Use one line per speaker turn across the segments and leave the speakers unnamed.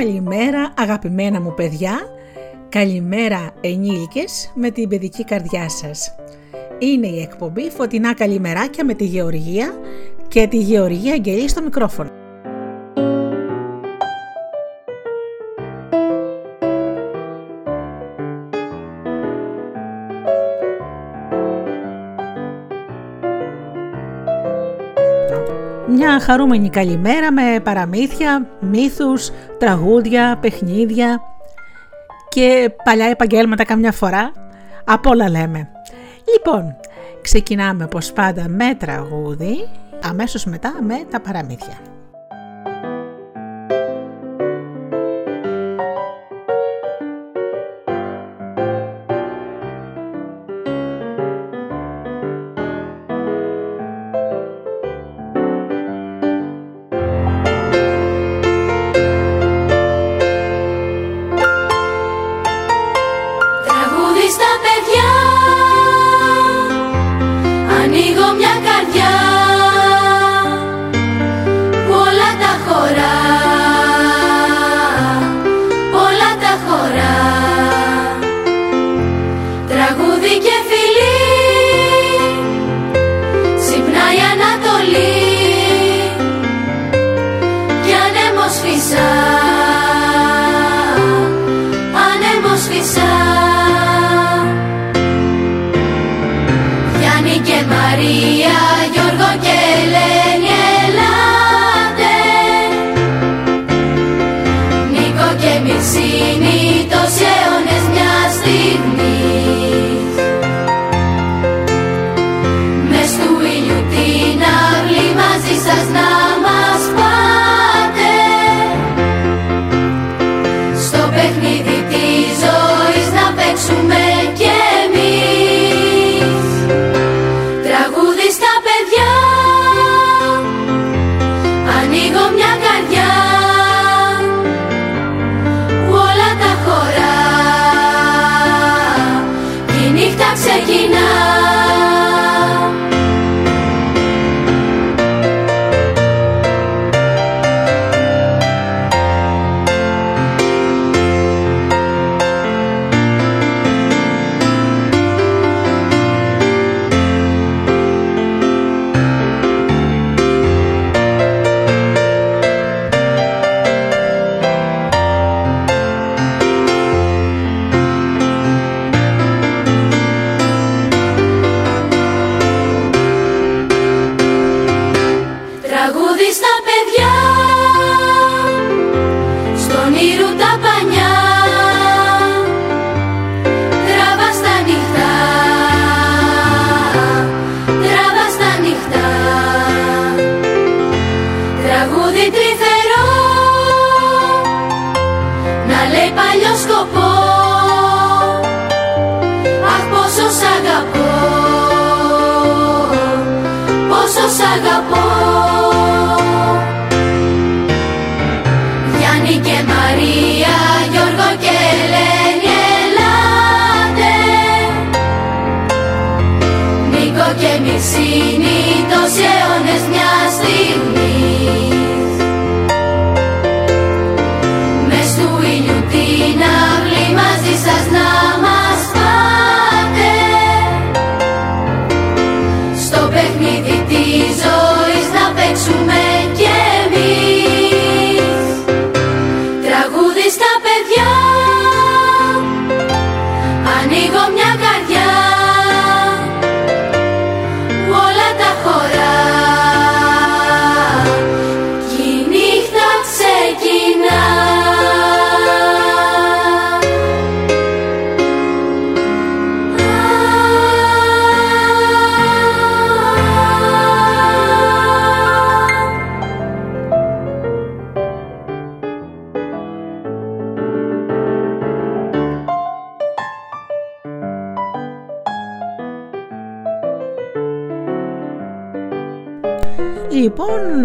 Καλημέρα αγαπημένα μου παιδιά, καλημέρα ενήλικες με την παιδική καρδιά σας. Είναι η εκπομπή Φωτεινά Καλημεράκια με τη Γεωργία και τη Γεωργία Αγγελή στο μικρόφωνο. Μια χαρούμενη καλημέρα με παραμύθια, μύθους, τραγούδια, παιχνίδια και παλιά επαγγέλματα καμιά φορά. Από όλα λέμε. Λοιπόν, ξεκινάμε όπως πάντα με τραγούδι, αμέσως μετά με τα παραμύθια.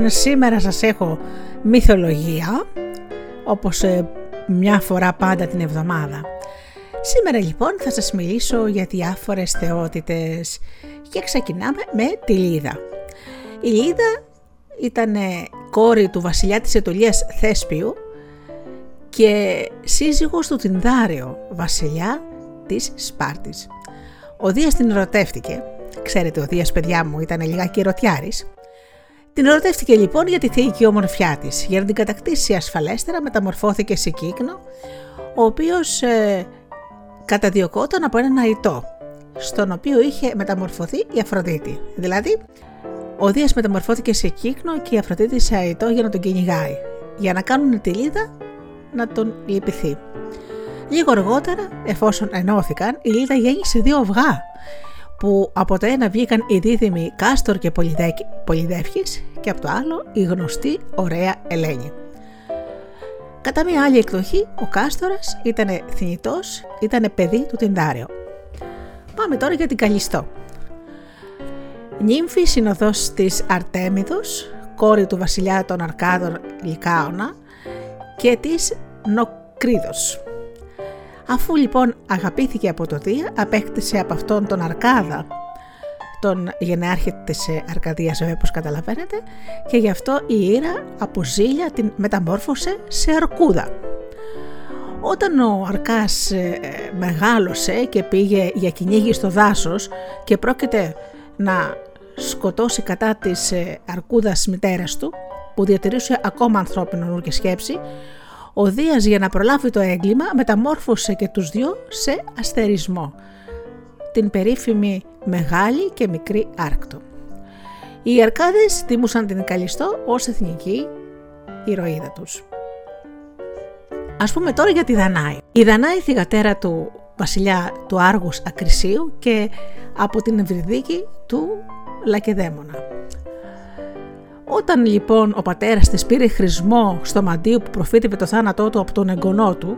Λοιπόν, σήμερα σας έχω μυθολογία, όπως ε, μια φορά πάντα την εβδομάδα. Σήμερα λοιπόν θα σας μιλήσω για διάφορες θεότητες και ξεκινάμε με τη Λίδα. Η Λίδα ήταν κόρη του βασιλιά της Ετωλίας Θέσπιου και σύζυγος του Τινδάριο, βασιλιά της Σπάρτης. Ο Δίας την ερωτεύτηκε, ξέρετε ο Δίας παιδιά μου ήταν λιγάκι ερωτιάρης, την ερωτεύτηκε λοιπόν για τη θεϊκή ομορφιά της. Για να την κατακτήσει ασφαλέστερα, μεταμορφώθηκε σε κύκνο, ο οποίος ε, καταδιωκόταν από έναν αητό, στον οποίο είχε μεταμορφωθεί η Αφροδίτη. Δηλαδή, ο Δίας μεταμορφώθηκε σε κύκνο και η Αφροδίτη σε αητό για να τον κυνηγάει, για να κάνουν τη λίδα να τον λυπηθεί. Λίγο αργότερα, εφόσον ενώθηκαν, η Λίδα γέννησε δύο αυγά που από το ένα βγήκαν οι δίδυμοι Κάστορ και Πολυδεύχης και από το άλλο η γνωστή ωραία Ελένη. Κατά μια άλλη εκδοχή, ο Κάστορας ήταν θνητός, ήταν παιδί του Τιντάριο. Πάμε τώρα για την Καλιστό. Νύμφη συνοδός της Αρτέμιδος, κόρη του βασιλιά των Αρκάδων Λικάωνα και της Νοκρίδος. Αφού λοιπόν αγαπήθηκε από το Δία, απέκτησε από αυτόν τον Αρκάδα, τον γεννάρχη της Αρκαδίας όπως καταλαβαίνετε και γι' αυτό η Ήρα από ζήλια την μεταμόρφωσε σε αρκούδα. Όταν ο Αρκάς ε, μεγάλωσε και πήγε για κυνήγι στο δάσος και πρόκειται να σκοτώσει κατά της ε, αρκούδας μητέρας του, που διατηρούσε ακόμα ανθρώπινο νου και σκέψη, ο Δίας για να προλάβει το έγκλημα μεταμόρφωσε και τους δυο σε αστερισμό, την περίφημη μεγάλη και μικρή άρκτο. Οι Αρκάδες τιμούσαν την Καλιστό ως εθνική ηρωίδα τους. Ας πούμε τώρα για τη Δανάη. Η Δανάη θυγατέρα του βασιλιά του Άργους Ακρισίου και από την Ευρυδίκη του Λακεδαίμονα. Όταν λοιπόν ο πατέρας της πήρε χρησμό στο μαντίο που προφήτευε το θάνατό του από τον εγγονό του,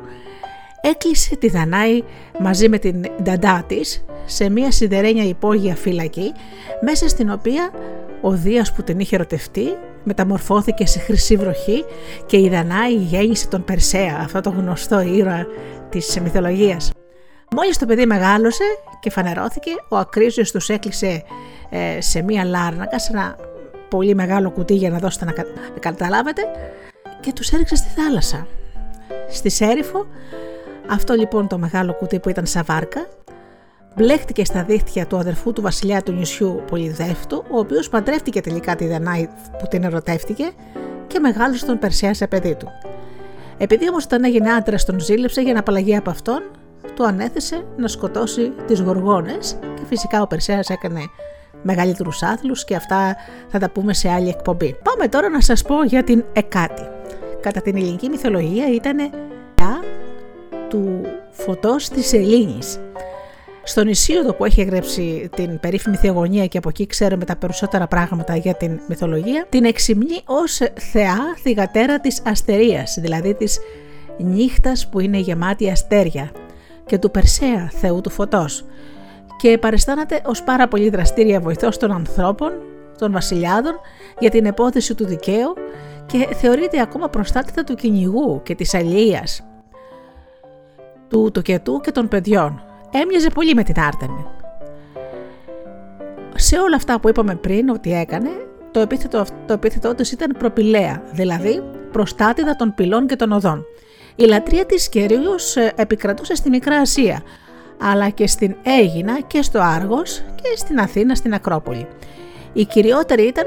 έκλεισε τη Δανάη μαζί με την νταντά της σε μια σιδερένια υπόγεια φύλακη, μέσα στην οποία ο Δίας που την είχε ερωτευτεί μεταμορφώθηκε σε χρυσή βροχή και η Δανάη γέννησε τον Περσέα, αυτό το γνωστό ήρωα της μυθολογίας. Μόλις το παιδί μεγάλωσε και φανερώθηκε, ο Ακρίζιος τους έκλεισε ε, σε μία λάρνακα, σε ένα πολύ μεγάλο κουτί για να δώσετε να, καταλάβετε και τους έριξε στη θάλασσα. Στη Σέριφο, αυτό λοιπόν το μεγάλο κουτί που ήταν σαν βάρκα, μπλέχτηκε στα δίχτυα του αδερφού του βασιλιά του νησιού Πολυδεύτου, ο οποίος παντρεύτηκε τελικά τη Δανάη που την ερωτεύτηκε και μεγάλωσε τον Περσέα σε παιδί του. Επειδή όμως όταν έγινε άντρας τον ζήλεψε για να απαλλαγεί από αυτόν, του ανέθεσε να σκοτώσει τις γοργόνες και φυσικά ο Περσέα έκανε μεγαλύτερους άθλους και αυτά θα τα πούμε σε άλλη εκπομπή. Πάμε τώρα να σας πω για την Εκάτη. Κατά την ελληνική μυθολογία ήταν του φωτός της Ελλήνης. Στο νησίωδο που έχει εγγρέψει την περίφημη θεογονία και από εκεί ξέρουμε τα περισσότερα πράγματα για την μυθολογία, την εξυμνεί ως θεά θυγατέρα της αστερίας, δηλαδή της νύχτας που είναι γεμάτη αστέρια και του Περσέα θεού του φωτός και παριστάνεται ως πάρα πολύ δραστήρια βοηθός των ανθρώπων, των βασιλιάδων για την επόθεση του δικαίου και θεωρείται ακόμα προστάτητα του κυνηγού και της αλληλείας, του τοκετού και των παιδιών. Έμοιαζε πολύ με την Άρτεμι. Σε όλα αυτά που είπαμε πριν ότι έκανε, το επίθετο, το επίθετό της ήταν προπηλαία, δηλαδή προστάτηδα των πυλών και των οδών. Η λατρεία της κυρίως ε, επικρατούσε στη Μικρά Ασία, αλλά και στην Αίγινα και στο Άργος και στην Αθήνα στην Ακρόπολη. Η κυριότερη ήταν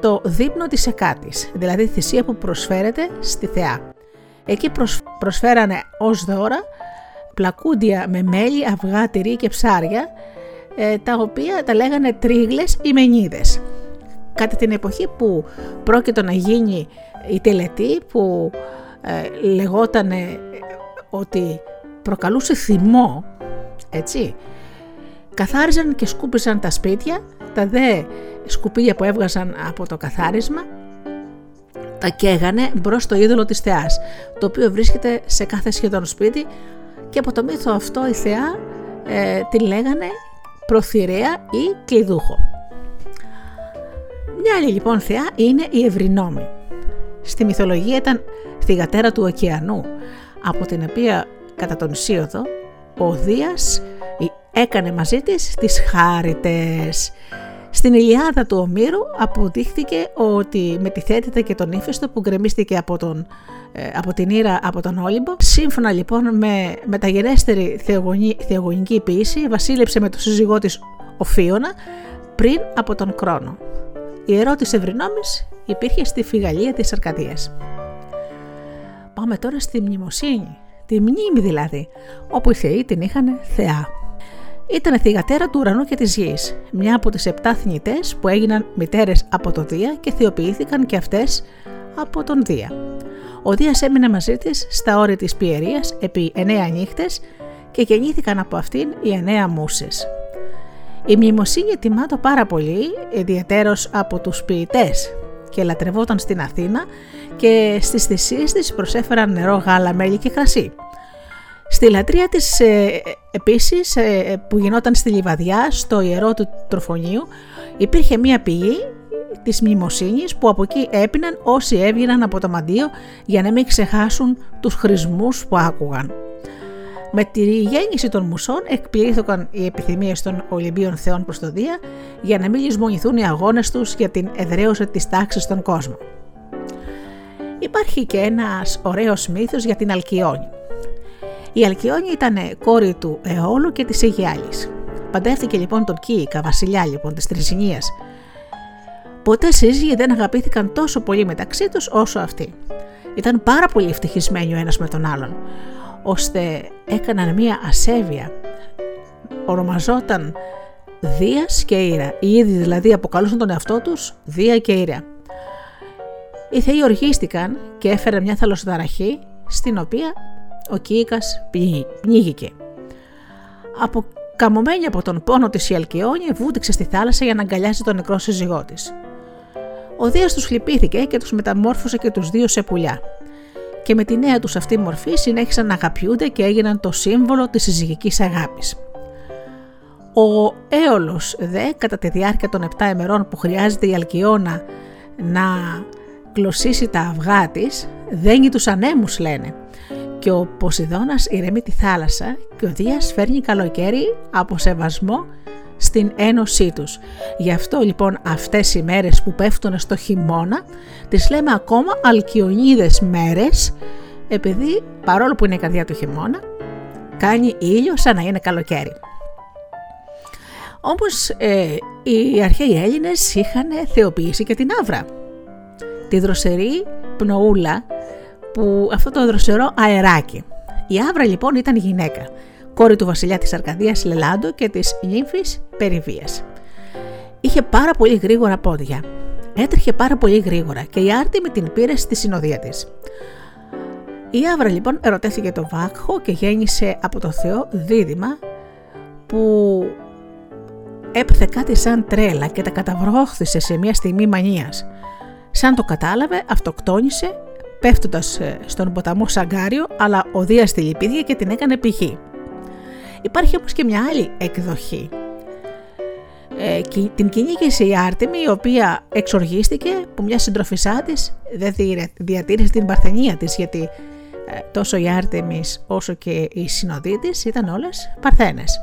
το δείπνο της Εκάτης, δηλαδή θυσία που προσφέρεται στη θεά. Εκεί προσφέρανε ως δώρα πλακούντια με μέλι, αυγά, τυρί και ψάρια, ε, τα οποία τα λέγανε τρίγλες ή μενίδες. Κατά την εποχή που πρόκειτο να γίνει η τελετή που ε, λεγότανε ότι προκαλούσε θυμό έτσι. Καθάριζαν και σκούπισαν τα σπίτια, τα δε σκουπίδια που έβγαζαν από το καθάρισμα τα καίγανε μπρος στο είδωλο της θεάς, το οποίο βρίσκεται σε κάθε σχεδόν σπίτι και από το μύθο αυτό η θεά ε, τη λέγανε προθυρέα ή κλειδούχο. Μια άλλη λοιπόν θεά είναι η Ευρυνόμη. Στη μυθολογία ήταν θυγατέρα του ωκεανού, από την οποία κατά τον Ισίωδο ο Δίας έκανε μαζί της τις χάριτες. Στην Ηλιάδα του Ομήρου αποδείχθηκε ότι μετιθέτεται και τον ύφεστο που γκρεμίστηκε από, τον, ε, από την Ήρα από τον Όλυμπο. Σύμφωνα λοιπόν με μεταγενέστερη θεογονική, θεογονική ποιήση βασίλεψε με τον σύζυγό της Οφίωνα πριν από τον Κρόνο. Η ερώτηση Ευρυνόμης υπήρχε στη φυγαλία της Αρκαδίας. Πάμε τώρα στη μνημοσύνη, τη μνήμη δηλαδή, όπου οι θεοί την είχαν θεά. Ήταν θηγατέρα του ουρανού και της γης, μια από τις επτά θνητές που έγιναν μητέρες από το Δία και θεοποιήθηκαν και αυτές από τον Δία. Ο Δίας έμεινε μαζί της στα όρια της Πιερίας επί εννέα νύχτες και γεννήθηκαν από αυτήν οι εννέα μουσες. Η μνημοσύνη τιμάτο πάρα πολύ, ιδιαίτερος από τους ποιητές και λατρευόταν στην Αθήνα και στις θυσίες της προσέφεραν νερό, γάλα, μέλι και κρασί. Στη λατρεία της ε, επίσης ε, που γινόταν στη Λιβαδιά, στο ιερό του Τροφονίου, υπήρχε μία πηγή της μνημοσύνης που από εκεί έπιναν όσοι έβγαιναν από το μαντίο για να μην ξεχάσουν τους χρησμούς που άκουγαν. Με τη γέννηση των μουσών εκπλήθηκαν οι επιθυμίες των Ολυμπίων Θεών προς το Δία για να μην λησμονηθούν οι αγώνες τους για την εδραίωση της τάξης στον κόσμο. Υπάρχει και ένας ωραίος μύθος για την Αλκιόνη. Η Αλκιόνη ήταν κόρη του Εόλου και της Αιγιάλης. Παντεύτηκε λοιπόν τον Κίικα, βασιλιά λοιπόν της Τρισινίας. Ποτέ σύζυγοι δεν αγαπήθηκαν τόσο πολύ μεταξύ τους όσο αυτοί. Ήταν πάρα πολύ ευτυχισμένοι ο ένας με τον άλλον, ώστε έκαναν μία ασέβεια. Ονομαζόταν Δίας και Ήρα. Οι ίδιοι δηλαδή αποκαλούσαν τον εαυτό τους Δία και Ήρα. Οι θεοί οργίστηκαν και έφεραν μια θαλασσοταραχή στην οποία ο Κίικας πνίγηκε. Αποκαμωμένη από τον πόνο της η Αλκιόνη βούτυξε στη θάλασσα για να αγκαλιάσει τον νεκρό σύζυγό της. Ο Δίας τους λυπήθηκε και τους μεταμόρφωσε και τους δύο σε πουλιά. Και με τη νέα τους αυτή μορφή συνέχισαν να αγαπιούνται και έγιναν το σύμβολο της συζυγικής αγάπης. Ο Έολος δε κατά τη διάρκεια των 7 ημερών που χρειάζεται η Αλκιόνα να κλωσίσει τα αυγά της, δένει τους ανέμους λένε και ο Ποσειδώνας ηρεμεί τη θάλασσα και ο Δίας φέρνει καλοκαίρι από σεβασμό στην ένωσή τους. Γι' αυτό λοιπόν αυτές οι μέρες που πέφτουν στο χειμώνα τις λέμε ακόμα αλκιονίδες μέρες επειδή παρόλο που είναι η καρδιά του χειμώνα κάνει ήλιο σαν να είναι καλοκαίρι. Όμως ε, οι αρχαίοι Έλληνες είχαν θεοποιήσει και την Άβρα. Τη δροσερή πνοούλα που αυτό το δροσερό αεράκι. Η Άβρα λοιπόν ήταν γυναίκα, κόρη του βασιλιά της Αρκαδίας Λελάντο και της νύμφης Περιβίας. Είχε πάρα πολύ γρήγορα πόδια. Έτρεχε πάρα πολύ γρήγορα και η Άρτιμη την πήρε στη συνοδεία της. Η Άβρα λοιπόν ερωτέθηκε τον Βάκχο και γέννησε από το Θεό δίδυμα που έπαθε κάτι σαν τρέλα και τα καταβρόχθησε σε μια στιγμή μανίας. Σαν το κατάλαβε, αυτοκτόνησε πέφτοντας ε, στον ποταμό Σαγκάριο, αλλά ο Δία τη λυπήθηκε και την έκανε πηχή. Υπάρχει όμως και μια άλλη εκδοχή. Ε, την κυνήγησε η Άρτεμη η οποία εξοργίστηκε που μια συντροφισά της δεν διατήρησε την παρθενία της γιατί ε, τόσο η Άρτεμις όσο και η συνοδοί της ήταν όλες παρθένες.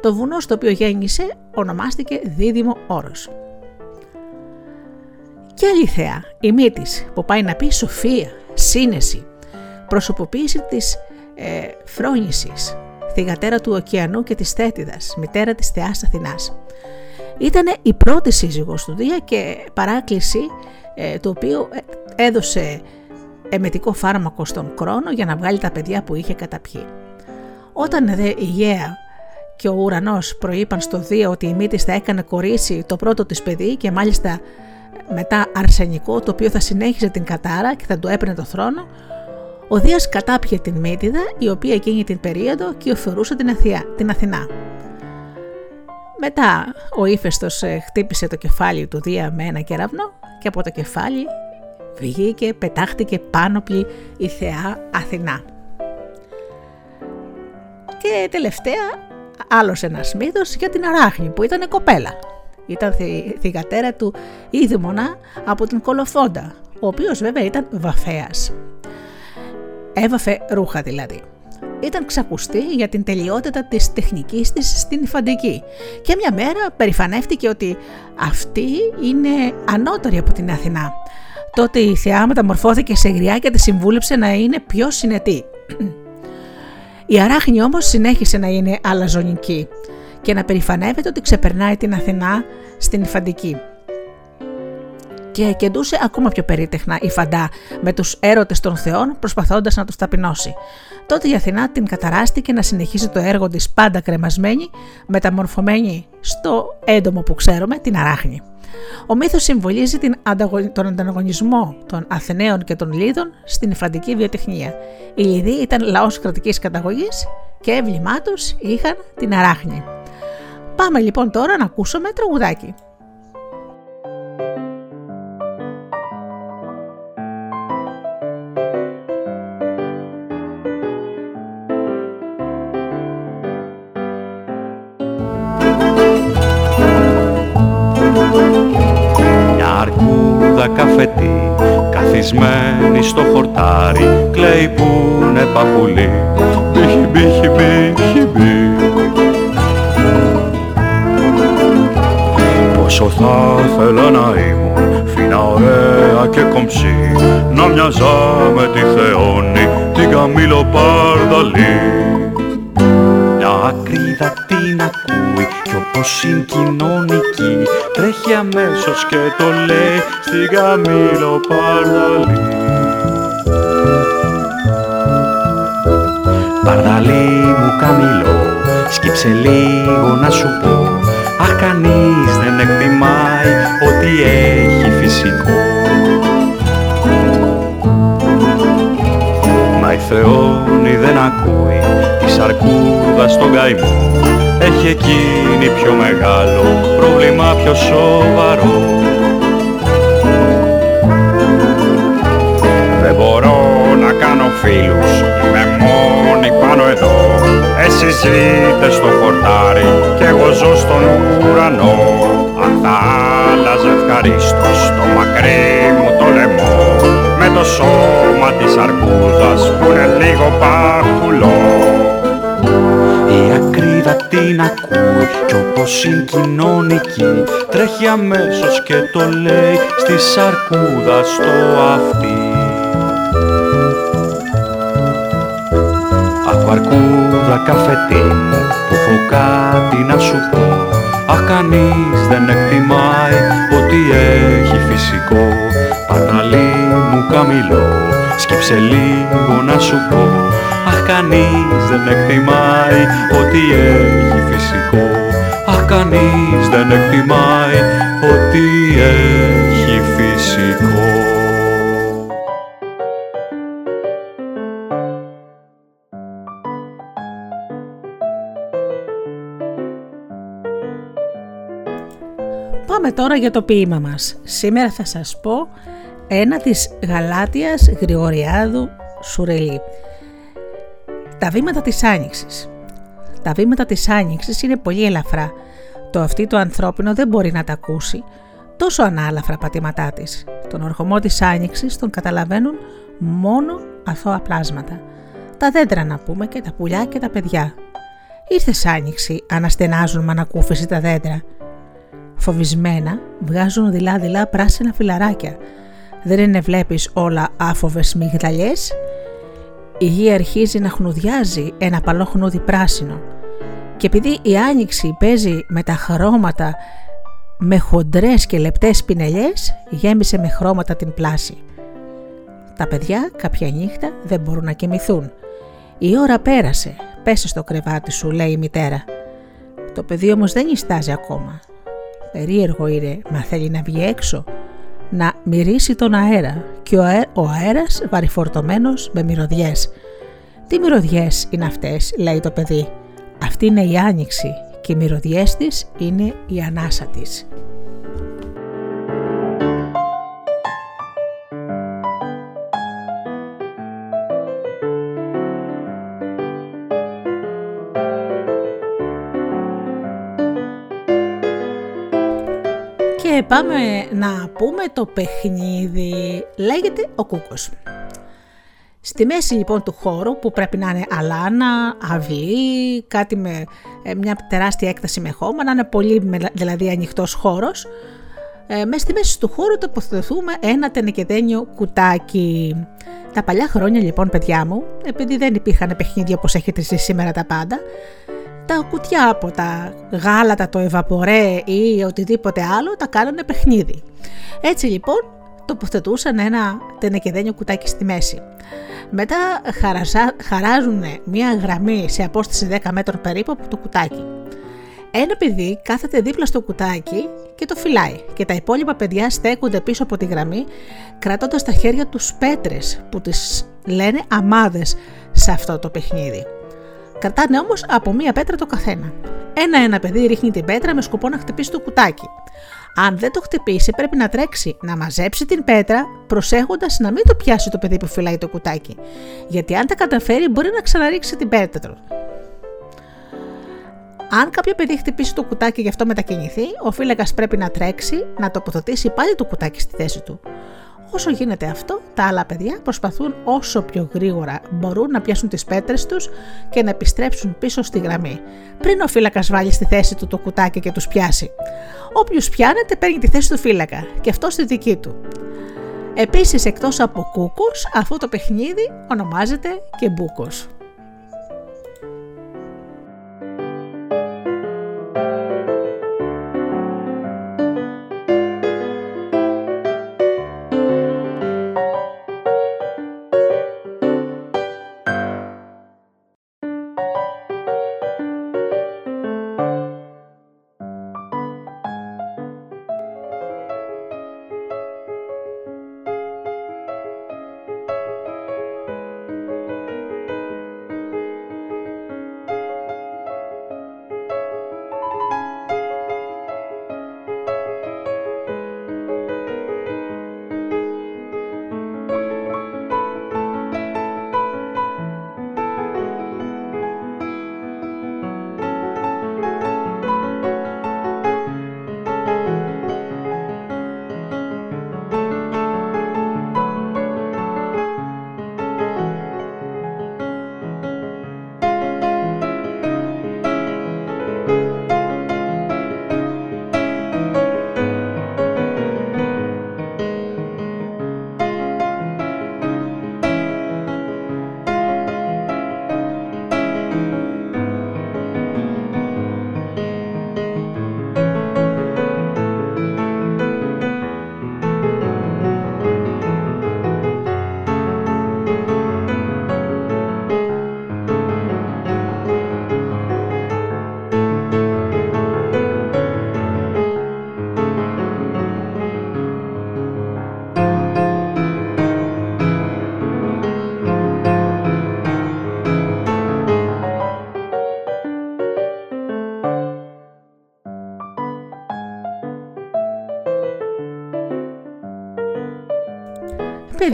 Το βουνό στο οποίο γέννησε ονομάστηκε Δίδυμο Όρος. Και άλλη θεά, η μύτης, που πάει να πει σοφία, σύνεση, προσωποποίηση της ε, φρόνησης, θυγατέρα του ωκεανού και της θέτιδας, μητέρα της θεάς Αθηνάς. Ήταν η πρώτη σύζυγος του Δία και παράκληση ε, το οποίο ε, έδωσε εμετικό φάρμακο στον χρόνο για να βγάλει τα παιδιά που είχε καταπιεί. Όταν δε η Γαία και ο ουρανός προείπαν στο Δία ότι η μύτης θα έκανε κορίτσι το πρώτο της παιδί και μάλιστα μετά αρσενικό το οποίο θα συνέχιζε την κατάρα και θα του έπαιρνε το θρόνο, ο Δίας κατάπιε την Μύτιδα η οποία εκείνη την περίοδο κυοφορούσε την, την Αθηνά. Μετά ο ύφεστος ε, χτύπησε το κεφάλι του Δία με ένα κεραυνό και από το κεφάλι βγήκε, πετάχτηκε πάνωπλη η θεά Αθηνά. Και τελευταία άλλος ένας μύθος για την Αράχνη που ήταν κοπέλα Ήταν θυγατέρα του Ίδημονα από την Κολοφόντα, ο οποίος βέβαια ήταν βαφέας. Έβαφε ρούχα δηλαδή. Ήταν ξακουστή για την τελειότητα της τεχνικής της στην υφαντική και μια μέρα περηφανεύτηκε ότι αυτή είναι ανώτερη από την Αθηνά. Τότε η θεά μεταμορφώθηκε σε γριά και τη συμβούλεψε να είναι πιο συνετή. Η Αράχνη όμως συνέχισε να είναι αλαζονική και να περηφανεύεται ότι ξεπερνάει την Αθηνά στην υφαντική. Και κεντούσε ακόμα πιο περίτεχνα η Φαντά με τους έρωτες των θεών προσπαθώντας να τους ταπεινώσει. Τότε η Αθηνά την καταράστηκε να συνεχίσει το έργο της πάντα κρεμασμένη, μεταμορφωμένη στο έντομο που ξέρουμε, την Αράχνη. Ο μύθος συμβολίζει τον ανταγωνισμό των Αθηναίων και των Λίδων στην υφαντική βιοτεχνία. Οι Λιδοί ήταν λαός κρατικής καταγωγής και έμβλημά τους είχαν την Αράχνη. Πάμε λοιπόν τώρα να ακούσουμε τραγουδάκι.
Μια αρκούδα καφετή καθισμένη στο χορτάρι κλαίει που είναι παπουλή μπίχι μπίχι μπίχι μπίχι θα ήθελα να ήμουν φίνα ωραία και κομψή. Να μοιάζα με τη Θεόνη την Καμήλο Παρδαλή. Μια ακρίδα την ακούει κι όπως είναι κοινωνική Τρέχει αμέσως και το λέει στην Καμήλο Παρδαλή. Παρδαλή μου Καμήλο, σκύψε λίγο να σου πω Αχ κανείς δεν εκτιμάει ότι έχει φυσικό. Μα η Θεόνη δεν ακούει τη αρκούδα στον καημό. Έχει εκείνη πιο μεγάλο πρόβλημα πιο σοβαρό. Δεν μπορώ να κάνω φίλους, είμαι μόνη πάνω εδώ εσείς ζείτε στο χορτάρι και εγώ ζω στον ουρανό. Αν θα άλλαζε ευχαρίστως το μακρύ μου το λαιμό Με το σώμα της αρκούδας που είναι λίγο παχουλό. Η ακρίδα την ακούει κι όπως είναι κοινωνική Τρέχει αμέσως και το λέει στη σαρκούδα στο αυτί αρκούδα καφετή που έχω κάτι να σου πω. Αχ κανείς δεν εκτιμάει ότι έχει φυσικό. Παταλή μου καμιλό, σκύψε λίγο να σου πω. Αχ κανείς δεν εκτιμάει ότι έχει φυσικό. Αχ κανείς δεν εκτιμάει ότι έχει φυσικό
τώρα για το ποίημα μας. Σήμερα θα σας πω ένα της Γαλάτιας Γρηγοριάδου Σουρελή. Τα βήματα της Άνοιξης. Τα βήματα της Άνοιξης είναι πολύ ελαφρά. Το αυτή το ανθρώπινο δεν μπορεί να τα ακούσει. Τόσο ανάλαφρα πατήματά της. Τον ορχομό της Άνοιξης τον καταλαβαίνουν μόνο αθώα πλάσματα. Τα δέντρα να πούμε και τα πουλιά και τα παιδιά. Ήρθε άνοιξη, αναστενάζουν με ανακούφιση τα δέντρα. Φοβισμένα βγάζουν δειλά-δειλά πράσινα φυλαράκια. Δεν είναι βλέπεις όλα άφοβες μυγδαλιές; Η γη αρχίζει να χνουδιάζει ένα παλό χνούδι πράσινο. Και επειδή η άνοιξη παίζει με τα χρώματα με χοντρές και λεπτές πινελιές, γέμισε με χρώματα την πλάση. Τα παιδιά κάποια νύχτα δεν μπορούν να κοιμηθούν. Η ώρα πέρασε, πέσε στο κρεβάτι σου, λέει η μητέρα. Το παιδί όμως δεν ιστάζει ακόμα. Περίεργο είναι, μα θέλει να βγει έξω, να μυρίσει τον αέρα και ο, αέ, ο αέρας βαριφορτωμένος με μυρωδιές. Τι μυρωδιές είναι αυτές, λέει το παιδί. Αυτή είναι η άνοιξη και οι μυρωδιές της είναι η ανάσα της. Πάμε να πούμε το παιχνίδι. Λέγεται ο Κούκος. Στη μέση λοιπόν του χώρου που πρέπει να είναι αλάνα, αυλή, κάτι με ε, μια τεράστια έκταση με χώμα, να είναι πολύ δηλαδή ανοιχτός χώρος, ε, μέσα στη μέση του χώρου τοποθετούμε ένα τενεκεδένιο κουτάκι. Τα παλιά χρόνια λοιπόν παιδιά μου, επειδή δεν υπήρχαν παιχνίδια όπως έχετε εσείς σήμερα τα πάντα, τα κουτιά από τα γάλατα, το ευαπορέ ή οτιδήποτε άλλο τα κάνανε παιχνίδι. Έτσι λοιπόν τοποθετούσαν ένα τενεκεδένιο κουτάκι στη μέση. Μετά χαράζουν μια γραμμή σε απόσταση 10 μέτρων περίπου από το κουτάκι. Ένα παιδί κάθεται δίπλα στο κουτάκι και το φυλάει και τα υπόλοιπα παιδιά στέκονται πίσω από τη γραμμή κρατώντας στα χέρια τους πέτρες που τις λένε αμάδες σε αυτό το παιχνίδι. Κρατάνε όμως από μία πέτρα το καθένα. Ένα-ένα παιδί ρίχνει την πέτρα με σκοπό να χτυπήσει το κουτάκι. Αν δεν το χτυπήσει, πρέπει να τρέξει να μαζέψει την πέτρα, προσέχοντας να μην το πιάσει το παιδί που φυλάει το κουτάκι. Γιατί αν τα καταφέρει, μπορεί να ξαναρίξει την πέτρα. Αν κάποιο παιδί χτυπήσει το κουτάκι και γι' αυτό μετακινηθεί, ο φύλακας πρέπει να τρέξει να τοποθετήσει πάλι το κουτάκι στη θέση του. Όσο γίνεται αυτό, τα άλλα παιδιά προσπαθούν όσο πιο γρήγορα μπορούν να πιάσουν τις πέτρες τους και να επιστρέψουν πίσω στη γραμμή, πριν ο φύλακας βάλει στη θέση του το κουτάκι και τους πιάσει. Όποιος πιάνεται παίρνει τη θέση του φύλακα και αυτό στη δική του. Επίσης εκτός από κούκος, αυτό το παιχνίδι ονομάζεται και μπούκος.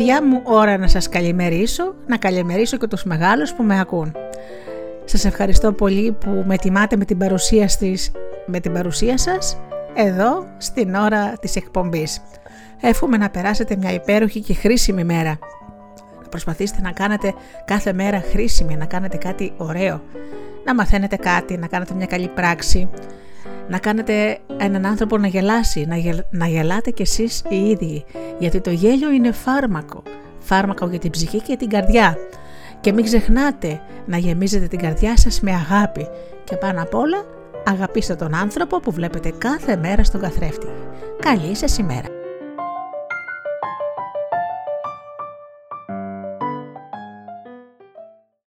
Παιδιά μου ώρα να σας καλημερίσω, να καλημερίσω και τους μεγάλους που με ακούν. Σας ευχαριστώ πολύ που με τιμάτε με την παρουσία, στις, με την παρουσία σας εδώ στην ώρα της εκπομπής. Εύχομαι να περάσετε μια υπέροχη και χρήσιμη μέρα. Να προσπαθήσετε να κάνετε κάθε μέρα χρήσιμη, να κάνετε κάτι ωραίο. Να μαθαίνετε κάτι, να κάνετε μια καλή πράξη, να κάνετε έναν άνθρωπο να γελάσει, να, να γελάτε κι εσείς οι ίδιοι, γιατί το γέλιο είναι φάρμακο, φάρμακο για την ψυχή και την καρδιά. Και μην ξεχνάτε να γεμίζετε την καρδιά σας με αγάπη και πάνω απ' όλα αγαπήστε τον άνθρωπο που βλέπετε κάθε μέρα στον καθρέφτη. Καλή σας ημέρα!